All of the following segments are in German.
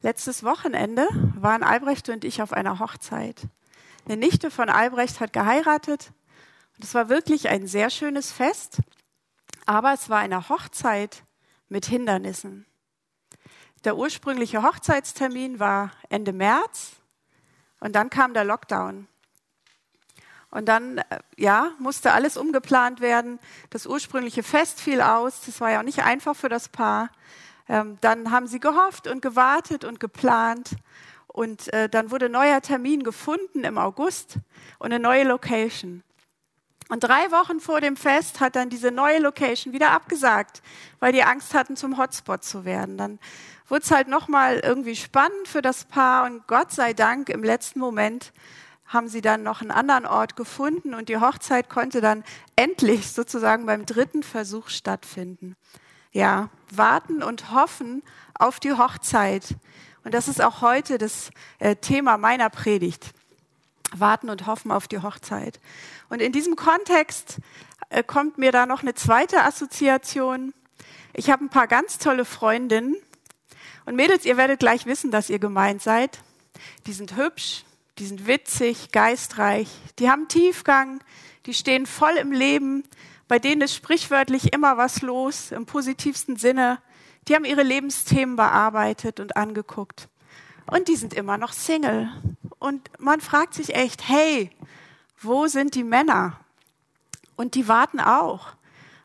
Letztes Wochenende waren Albrecht und ich auf einer Hochzeit. Eine Nichte von Albrecht hat geheiratet. Und es war wirklich ein sehr schönes Fest, aber es war eine Hochzeit mit Hindernissen. Der ursprüngliche Hochzeitstermin war Ende März und dann kam der Lockdown. Und dann, äh, ja, musste alles umgeplant werden. Das ursprüngliche Fest fiel aus. Das war ja auch nicht einfach für das Paar. Ähm, dann haben sie gehofft und gewartet und geplant. Und äh, dann wurde neuer Termin gefunden im August und eine neue Location. Und drei Wochen vor dem Fest hat dann diese neue Location wieder abgesagt, weil die Angst hatten, zum Hotspot zu werden. Dann wurde es halt nochmal irgendwie spannend für das Paar und Gott sei Dank im letzten Moment haben sie dann noch einen anderen Ort gefunden und die Hochzeit konnte dann endlich sozusagen beim dritten Versuch stattfinden ja, warten und hoffen auf die Hochzeit. Und das ist auch heute das äh, Thema meiner Predigt. Warten und hoffen auf die Hochzeit. Und in diesem Kontext äh, kommt mir da noch eine zweite Assoziation. Ich habe ein paar ganz tolle Freundinnen. Und Mädels, ihr werdet gleich wissen, dass ihr gemeint seid. Die sind hübsch, die sind witzig, geistreich, die haben Tiefgang, die stehen voll im Leben, bei denen ist sprichwörtlich immer was los, im positivsten Sinne. Die haben ihre Lebensthemen bearbeitet und angeguckt. Und die sind immer noch Single. Und man fragt sich echt, hey, wo sind die Männer? Und die warten auch.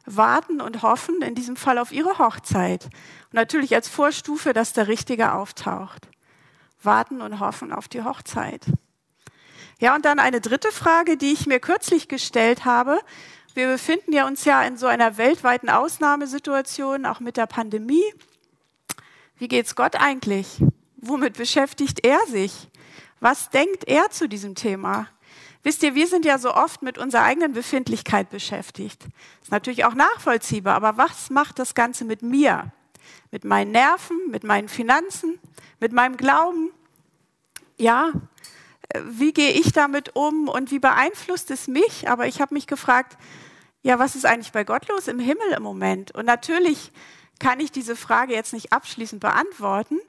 Warten und hoffen in diesem Fall auf ihre Hochzeit. Und natürlich als Vorstufe, dass der Richtige auftaucht. Warten und hoffen auf die Hochzeit. Ja, und dann eine dritte Frage, die ich mir kürzlich gestellt habe, wir befinden ja uns ja in so einer weltweiten Ausnahmesituation, auch mit der Pandemie. Wie geht's Gott eigentlich? Womit beschäftigt er sich? Was denkt er zu diesem Thema? Wisst ihr, wir sind ja so oft mit unserer eigenen Befindlichkeit beschäftigt. Ist natürlich auch nachvollziehbar, aber was macht das Ganze mit mir? Mit meinen Nerven, mit meinen Finanzen, mit meinem Glauben? Ja, wie gehe ich damit um und wie beeinflusst es mich? Aber ich habe mich gefragt, ja, was ist eigentlich bei Gott los im Himmel im Moment? Und natürlich kann ich diese Frage jetzt nicht abschließend beantworten,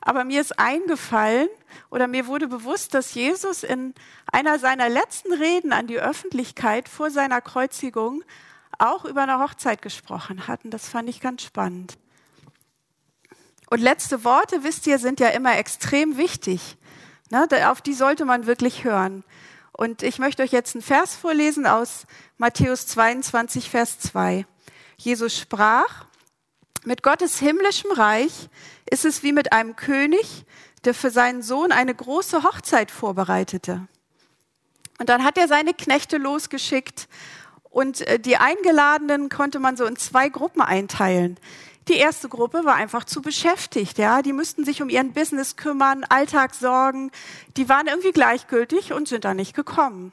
aber mir ist eingefallen oder mir wurde bewusst, dass Jesus in einer seiner letzten Reden an die Öffentlichkeit vor seiner Kreuzigung auch über eine Hochzeit gesprochen hat. Und das fand ich ganz spannend. Und letzte Worte, wisst ihr, sind ja immer extrem wichtig. Ne, auf die sollte man wirklich hören. Und ich möchte euch jetzt einen Vers vorlesen aus Matthäus 22, Vers 2. Jesus sprach, mit Gottes himmlischem Reich ist es wie mit einem König, der für seinen Sohn eine große Hochzeit vorbereitete. Und dann hat er seine Knechte losgeschickt und äh, die Eingeladenen konnte man so in zwei Gruppen einteilen. Die erste Gruppe war einfach zu beschäftigt, ja. Die müssten sich um ihren Business kümmern, Alltag sorgen. Die waren irgendwie gleichgültig und sind da nicht gekommen.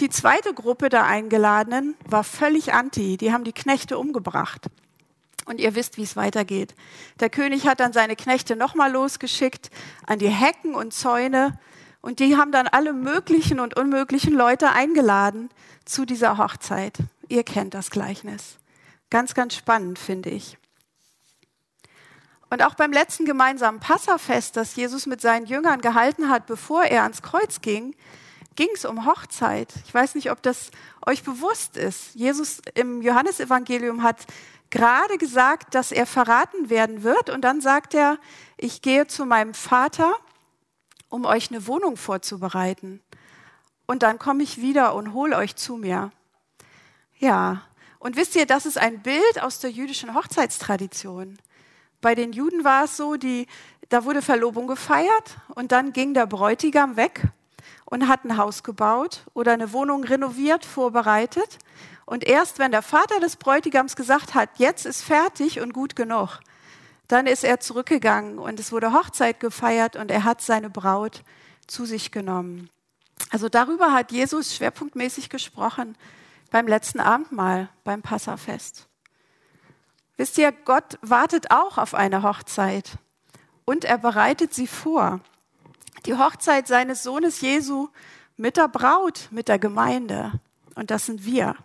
Die zweite Gruppe der Eingeladenen war völlig anti. Die haben die Knechte umgebracht. Und ihr wisst, wie es weitergeht. Der König hat dann seine Knechte nochmal losgeschickt an die Hecken und Zäune. Und die haben dann alle möglichen und unmöglichen Leute eingeladen zu dieser Hochzeit. Ihr kennt das Gleichnis. Ganz, ganz spannend, finde ich. Und auch beim letzten gemeinsamen Passafest, das Jesus mit seinen Jüngern gehalten hat, bevor er ans Kreuz ging, ging es um Hochzeit. Ich weiß nicht, ob das euch bewusst ist. Jesus im Johannesevangelium hat gerade gesagt, dass er verraten werden wird. Und dann sagt er, ich gehe zu meinem Vater, um euch eine Wohnung vorzubereiten. Und dann komme ich wieder und hole euch zu mir. Ja, und wisst ihr, das ist ein Bild aus der jüdischen Hochzeitstradition. Bei den Juden war es so, die, da wurde Verlobung gefeiert und dann ging der Bräutigam weg und hat ein Haus gebaut oder eine Wohnung renoviert, vorbereitet. Und erst wenn der Vater des Bräutigams gesagt hat, jetzt ist fertig und gut genug, dann ist er zurückgegangen und es wurde Hochzeit gefeiert und er hat seine Braut zu sich genommen. Also darüber hat Jesus schwerpunktmäßig gesprochen beim letzten Abendmahl, beim Passafest. Wisst ihr, Gott wartet auch auf eine Hochzeit und er bereitet sie vor. Die Hochzeit seines Sohnes Jesu mit der Braut, mit der Gemeinde. Und das sind wir.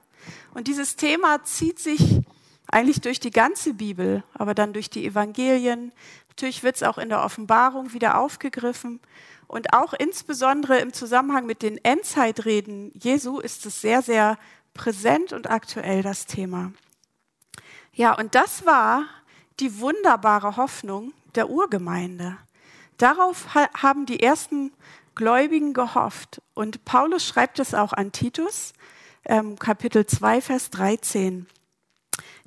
Und dieses Thema zieht sich eigentlich durch die ganze Bibel, aber dann durch die Evangelien, Natürlich wird es auch in der Offenbarung wieder aufgegriffen. Und auch insbesondere im Zusammenhang mit den Endzeitreden Jesu ist es sehr, sehr präsent und aktuell, das Thema. Ja, und das war die wunderbare Hoffnung der Urgemeinde. Darauf haben die ersten Gläubigen gehofft. Und Paulus schreibt es auch an Titus, ähm, Kapitel 2, Vers 13.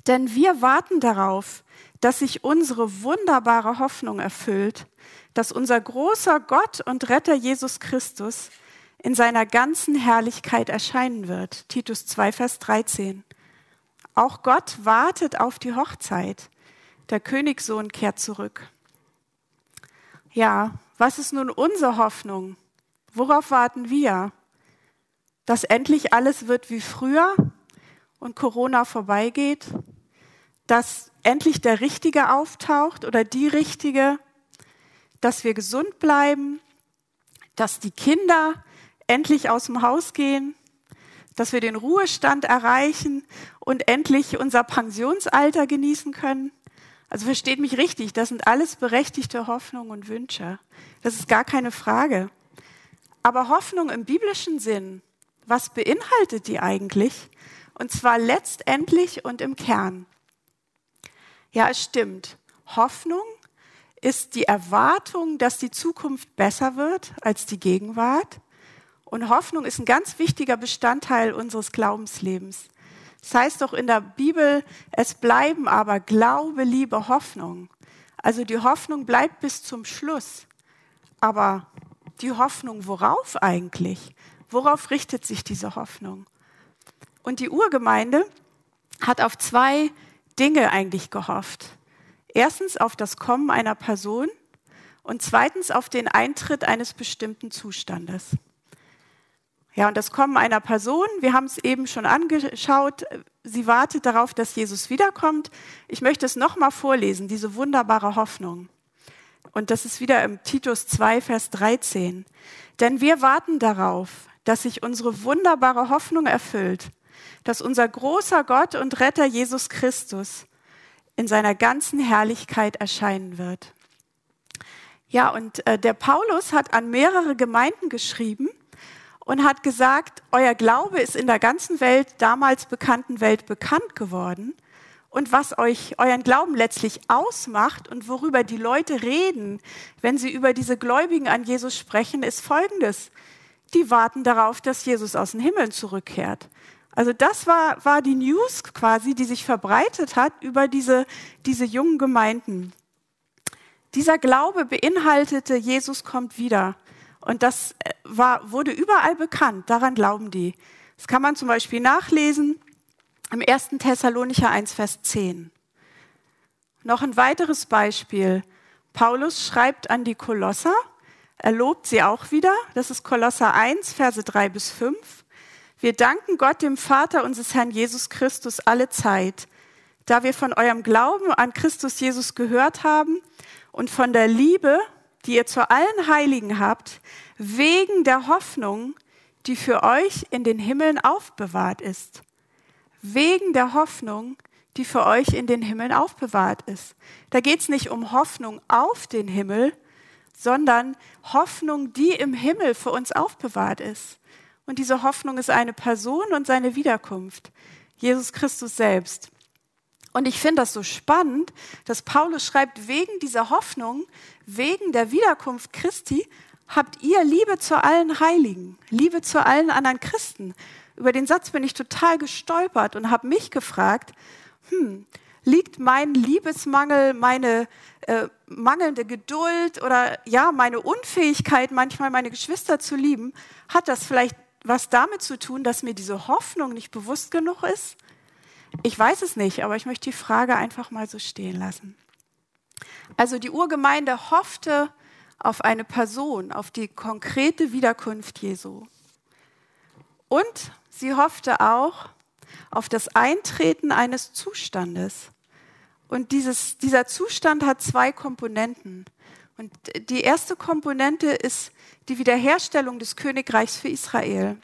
Denn wir warten darauf, dass sich unsere wunderbare Hoffnung erfüllt, dass unser großer Gott und Retter Jesus Christus in seiner ganzen Herrlichkeit erscheinen wird. Titus 2, Vers 13. Auch Gott wartet auf die Hochzeit. Der Königssohn kehrt zurück. Ja, was ist nun unsere Hoffnung? Worauf warten wir? Dass endlich alles wird wie früher und Corona vorbeigeht? Dass endlich der Richtige auftaucht oder die Richtige? Dass wir gesund bleiben? Dass die Kinder endlich aus dem Haus gehen? Dass wir den Ruhestand erreichen und endlich unser Pensionsalter genießen können? Also versteht mich richtig, das sind alles berechtigte Hoffnungen und Wünsche. Das ist gar keine Frage. Aber Hoffnung im biblischen Sinn, was beinhaltet die eigentlich? Und zwar letztendlich und im Kern. Ja, es stimmt. Hoffnung ist die Erwartung, dass die Zukunft besser wird als die Gegenwart. Und Hoffnung ist ein ganz wichtiger Bestandteil unseres Glaubenslebens. Das heißt doch in der Bibel, es bleiben aber Glaube, Liebe, Hoffnung. Also die Hoffnung bleibt bis zum Schluss. Aber die Hoffnung, worauf eigentlich? Worauf richtet sich diese Hoffnung? Und die Urgemeinde hat auf zwei Dinge eigentlich gehofft. Erstens auf das Kommen einer Person und zweitens auf den Eintritt eines bestimmten Zustandes. Ja, und das Kommen einer Person, wir haben es eben schon angeschaut, sie wartet darauf, dass Jesus wiederkommt. Ich möchte es nochmal vorlesen, diese wunderbare Hoffnung. Und das ist wieder im Titus 2, Vers 13. Denn wir warten darauf, dass sich unsere wunderbare Hoffnung erfüllt, dass unser großer Gott und Retter Jesus Christus in seiner ganzen Herrlichkeit erscheinen wird. Ja, und äh, der Paulus hat an mehrere Gemeinden geschrieben und hat gesagt, euer Glaube ist in der ganzen Welt, damals bekannten Welt bekannt geworden. Und was euch euren Glauben letztlich ausmacht und worüber die Leute reden, wenn sie über diese Gläubigen an Jesus sprechen, ist Folgendes. Die warten darauf, dass Jesus aus den Himmeln zurückkehrt. Also das war, war die News quasi, die sich verbreitet hat über diese, diese jungen Gemeinden. Dieser Glaube beinhaltete, Jesus kommt wieder. Und das äh, war, wurde überall bekannt, daran glauben die. Das kann man zum Beispiel nachlesen im 1. Thessalonicher 1, Vers 10. Noch ein weiteres Beispiel. Paulus schreibt an die Kolosser, er lobt sie auch wieder. Das ist Kolosser 1, Verse 3 bis 5. Wir danken Gott, dem Vater unseres Herrn Jesus Christus, alle Zeit, da wir von eurem Glauben an Christus Jesus gehört haben und von der Liebe, die ihr zu allen Heiligen habt, wegen der Hoffnung, die für euch in den Himmeln aufbewahrt ist. Wegen der Hoffnung, die für euch in den Himmeln aufbewahrt ist. Da geht es nicht um Hoffnung auf den Himmel, sondern Hoffnung, die im Himmel für uns aufbewahrt ist. Und diese Hoffnung ist eine Person und seine Wiederkunft, Jesus Christus selbst. Und ich finde das so spannend, dass Paulus schreibt, wegen dieser Hoffnung, wegen der Wiederkunft Christi, habt ihr Liebe zu allen Heiligen, Liebe zu allen anderen Christen. Über den Satz bin ich total gestolpert und habe mich gefragt, hm, liegt mein Liebesmangel, meine äh, mangelnde Geduld oder ja, meine Unfähigkeit, manchmal meine Geschwister zu lieben, hat das vielleicht was damit zu tun, dass mir diese Hoffnung nicht bewusst genug ist? Ich weiß es nicht, aber ich möchte die Frage einfach mal so stehen lassen. Also die Urgemeinde hoffte auf eine Person, auf die konkrete Wiederkunft Jesu. Und sie hoffte auch auf das Eintreten eines Zustandes. Und dieses, dieser Zustand hat zwei Komponenten. Und die erste Komponente ist die Wiederherstellung des Königreichs für Israel.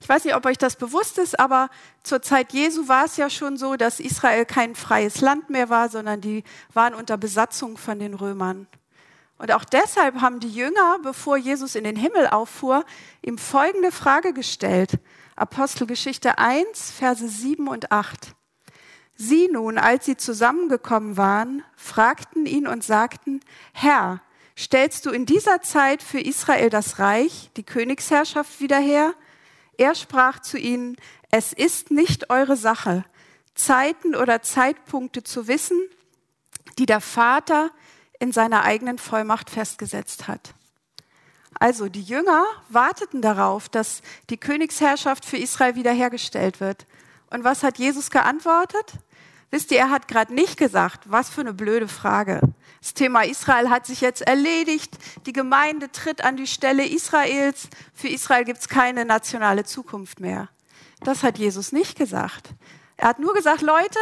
Ich weiß nicht, ob euch das bewusst ist, aber zur Zeit Jesu war es ja schon so, dass Israel kein freies Land mehr war, sondern die waren unter Besatzung von den Römern. Und auch deshalb haben die Jünger, bevor Jesus in den Himmel auffuhr, ihm folgende Frage gestellt. Apostelgeschichte 1, Verse 7 und 8. Sie nun, als sie zusammengekommen waren, fragten ihn und sagten, Herr, stellst du in dieser Zeit für Israel das Reich, die Königsherrschaft wieder her? Er sprach zu ihnen, es ist nicht eure Sache, Zeiten oder Zeitpunkte zu wissen, die der Vater in seiner eigenen Vollmacht festgesetzt hat. Also die Jünger warteten darauf, dass die Königsherrschaft für Israel wiederhergestellt wird. Und was hat Jesus geantwortet? Wisst ihr, er hat gerade nicht gesagt, was für eine blöde Frage. Das Thema Israel hat sich jetzt erledigt. Die Gemeinde tritt an die Stelle Israels. Für Israel gibt es keine nationale Zukunft mehr. Das hat Jesus nicht gesagt. Er hat nur gesagt, Leute,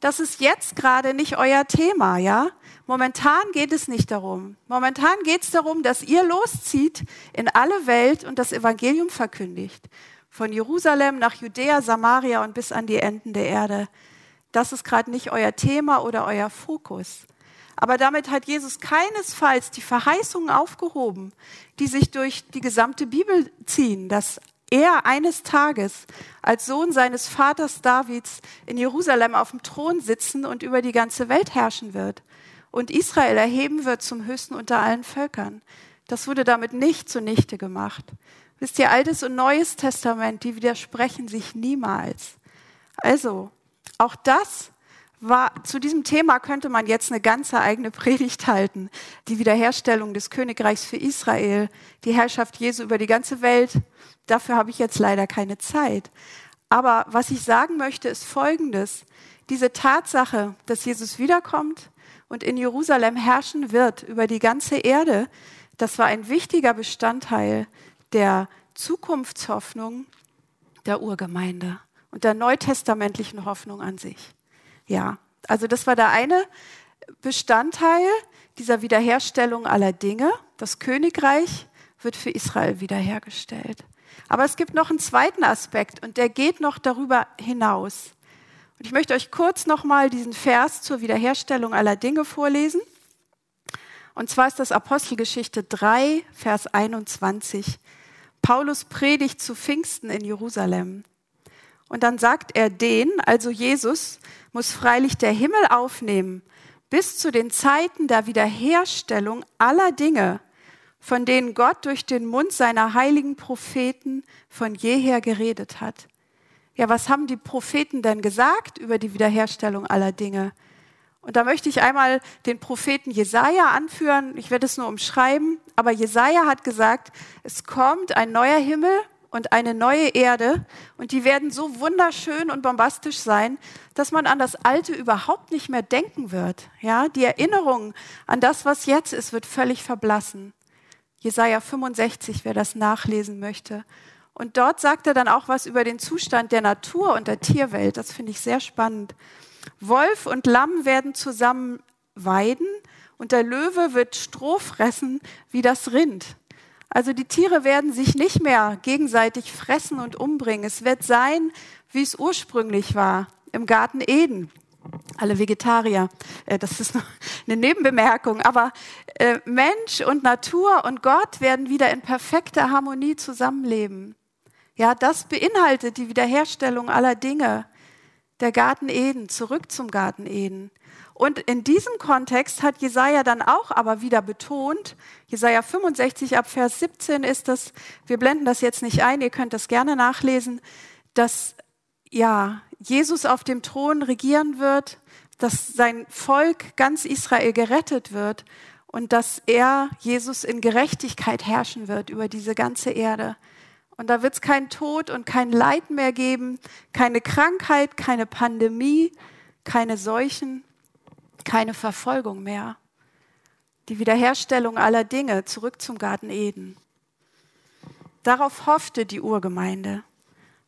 das ist jetzt gerade nicht euer Thema, ja? Momentan geht es nicht darum. Momentan geht es darum, dass ihr loszieht in alle Welt und das Evangelium verkündigt. Von Jerusalem nach Judäa, Samaria und bis an die Enden der Erde. Das ist gerade nicht euer Thema oder euer Fokus. Aber damit hat Jesus keinesfalls die Verheißungen aufgehoben, die sich durch die gesamte Bibel ziehen, dass er eines Tages als Sohn seines Vaters Davids in Jerusalem auf dem Thron sitzen und über die ganze Welt herrschen wird und Israel erheben wird zum Höchsten unter allen Völkern. Das wurde damit nicht zunichte gemacht. Wisst ihr, Altes und Neues Testament, die widersprechen sich niemals. Also, auch das war, zu diesem Thema könnte man jetzt eine ganze eigene Predigt halten. Die Wiederherstellung des Königreichs für Israel, die Herrschaft Jesu über die ganze Welt. Dafür habe ich jetzt leider keine Zeit. Aber was ich sagen möchte, ist Folgendes. Diese Tatsache, dass Jesus wiederkommt, und in Jerusalem herrschen wird über die ganze Erde, das war ein wichtiger Bestandteil der Zukunftshoffnung der Urgemeinde und der neutestamentlichen Hoffnung an sich. Ja, also das war der eine Bestandteil dieser Wiederherstellung aller Dinge. Das Königreich wird für Israel wiederhergestellt. Aber es gibt noch einen zweiten Aspekt und der geht noch darüber hinaus. Und ich möchte euch kurz nochmal diesen Vers zur Wiederherstellung aller Dinge vorlesen. Und zwar ist das Apostelgeschichte 3, Vers 21. Paulus predigt zu Pfingsten in Jerusalem. Und dann sagt er, den, also Jesus, muss freilich der Himmel aufnehmen, bis zu den Zeiten der Wiederherstellung aller Dinge, von denen Gott durch den Mund seiner heiligen Propheten von jeher geredet hat. Ja, was haben die Propheten denn gesagt über die Wiederherstellung aller Dinge? Und da möchte ich einmal den Propheten Jesaja anführen. Ich werde es nur umschreiben. Aber Jesaja hat gesagt, es kommt ein neuer Himmel und eine neue Erde. Und die werden so wunderschön und bombastisch sein, dass man an das Alte überhaupt nicht mehr denken wird. Ja, die Erinnerung an das, was jetzt ist, wird völlig verblassen. Jesaja 65, wer das nachlesen möchte. Und dort sagt er dann auch was über den Zustand der Natur und der Tierwelt. Das finde ich sehr spannend. Wolf und Lamm werden zusammen weiden und der Löwe wird Stroh fressen wie das Rind. Also die Tiere werden sich nicht mehr gegenseitig fressen und umbringen. Es wird sein, wie es ursprünglich war im Garten Eden. Alle Vegetarier, äh, das ist eine Nebenbemerkung, aber äh, Mensch und Natur und Gott werden wieder in perfekter Harmonie zusammenleben. Ja, das beinhaltet die Wiederherstellung aller Dinge. Der Garten Eden, zurück zum Garten Eden. Und in diesem Kontext hat Jesaja dann auch aber wieder betont, Jesaja 65 ab Vers 17 ist das, wir blenden das jetzt nicht ein, ihr könnt das gerne nachlesen, dass ja, Jesus auf dem Thron regieren wird, dass sein Volk ganz Israel gerettet wird und dass er, Jesus, in Gerechtigkeit herrschen wird über diese ganze Erde. Und da wird es keinen Tod und kein Leid mehr geben, keine Krankheit, keine Pandemie, keine Seuchen, keine Verfolgung mehr. Die Wiederherstellung aller Dinge zurück zum Garten Eden. Darauf hoffte die Urgemeinde,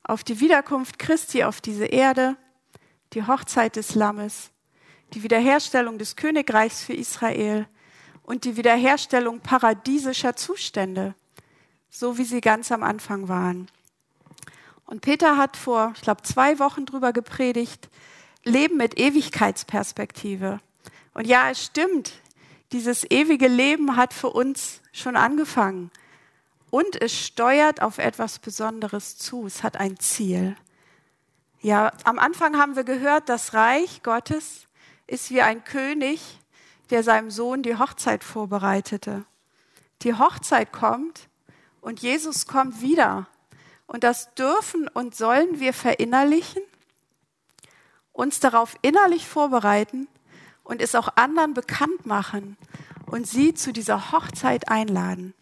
auf die Wiederkunft Christi auf diese Erde, die Hochzeit des Lammes, die Wiederherstellung des Königreichs für Israel und die Wiederherstellung paradiesischer Zustände so wie sie ganz am Anfang waren. Und Peter hat vor, ich glaube, zwei Wochen drüber gepredigt, Leben mit Ewigkeitsperspektive. Und ja, es stimmt, dieses ewige Leben hat für uns schon angefangen. Und es steuert auf etwas Besonderes zu. Es hat ein Ziel. Ja, am Anfang haben wir gehört, das Reich Gottes ist wie ein König, der seinem Sohn die Hochzeit vorbereitete. Die Hochzeit kommt und Jesus kommt wieder. Und das dürfen und sollen wir verinnerlichen, uns darauf innerlich vorbereiten und es auch anderen bekannt machen und sie zu dieser Hochzeit einladen.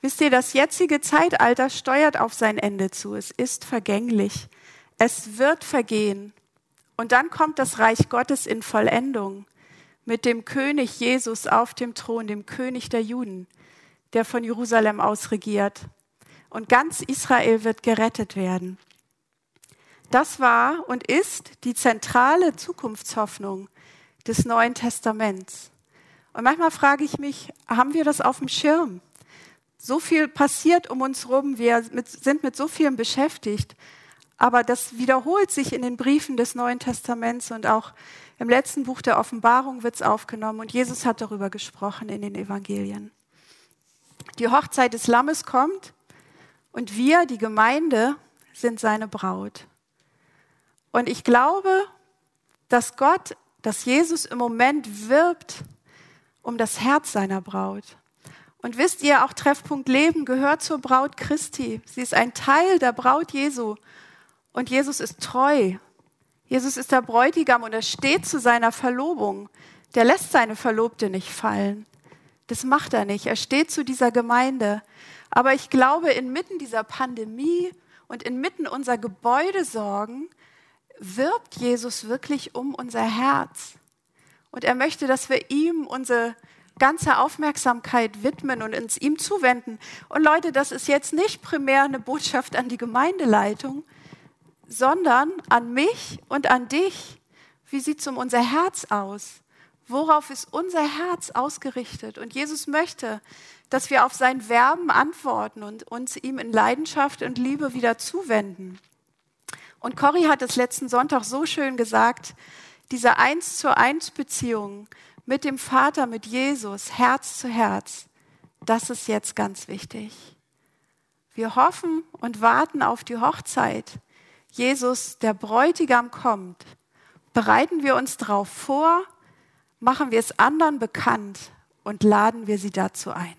Wisst ihr, das jetzige Zeitalter steuert auf sein Ende zu. Es ist vergänglich. Es wird vergehen. Und dann kommt das Reich Gottes in Vollendung mit dem König Jesus auf dem Thron, dem König der Juden, der von Jerusalem aus regiert. Und ganz Israel wird gerettet werden. Das war und ist die zentrale Zukunftshoffnung des Neuen Testaments. Und manchmal frage ich mich, haben wir das auf dem Schirm? So viel passiert um uns rum, wir sind mit so vielem beschäftigt. Aber das wiederholt sich in den Briefen des Neuen Testaments und auch im letzten Buch der Offenbarung wird es aufgenommen und Jesus hat darüber gesprochen in den Evangelien. Die Hochzeit des Lammes kommt und wir, die Gemeinde, sind seine Braut. Und ich glaube, dass Gott, dass Jesus im Moment wirbt um das Herz seiner Braut. Und wisst ihr, auch Treffpunkt Leben gehört zur Braut Christi. Sie ist ein Teil der Braut Jesu. Und Jesus ist treu. Jesus ist der Bräutigam und er steht zu seiner Verlobung. Der lässt seine Verlobte nicht fallen. Das macht er nicht. Er steht zu dieser Gemeinde. Aber ich glaube, inmitten dieser Pandemie und inmitten unserer Gebäudesorgen wirbt Jesus wirklich um unser Herz. Und er möchte, dass wir ihm unsere ganze Aufmerksamkeit widmen und uns ihm zuwenden. Und Leute, das ist jetzt nicht primär eine Botschaft an die Gemeindeleitung, sondern an mich und an dich. Wie sieht es um unser Herz aus? Worauf ist unser Herz ausgerichtet? Und Jesus möchte, dass wir auf sein Werben antworten und uns ihm in Leidenschaft und Liebe wieder zuwenden. Und Corrie hat es letzten Sonntag so schön gesagt, diese Eins zu eins Beziehung mit dem Vater, mit Jesus, Herz zu Herz, das ist jetzt ganz wichtig. Wir hoffen und warten auf die Hochzeit, Jesus, der Bräutigam, kommt, bereiten wir uns darauf vor, machen wir es anderen bekannt und laden wir sie dazu ein.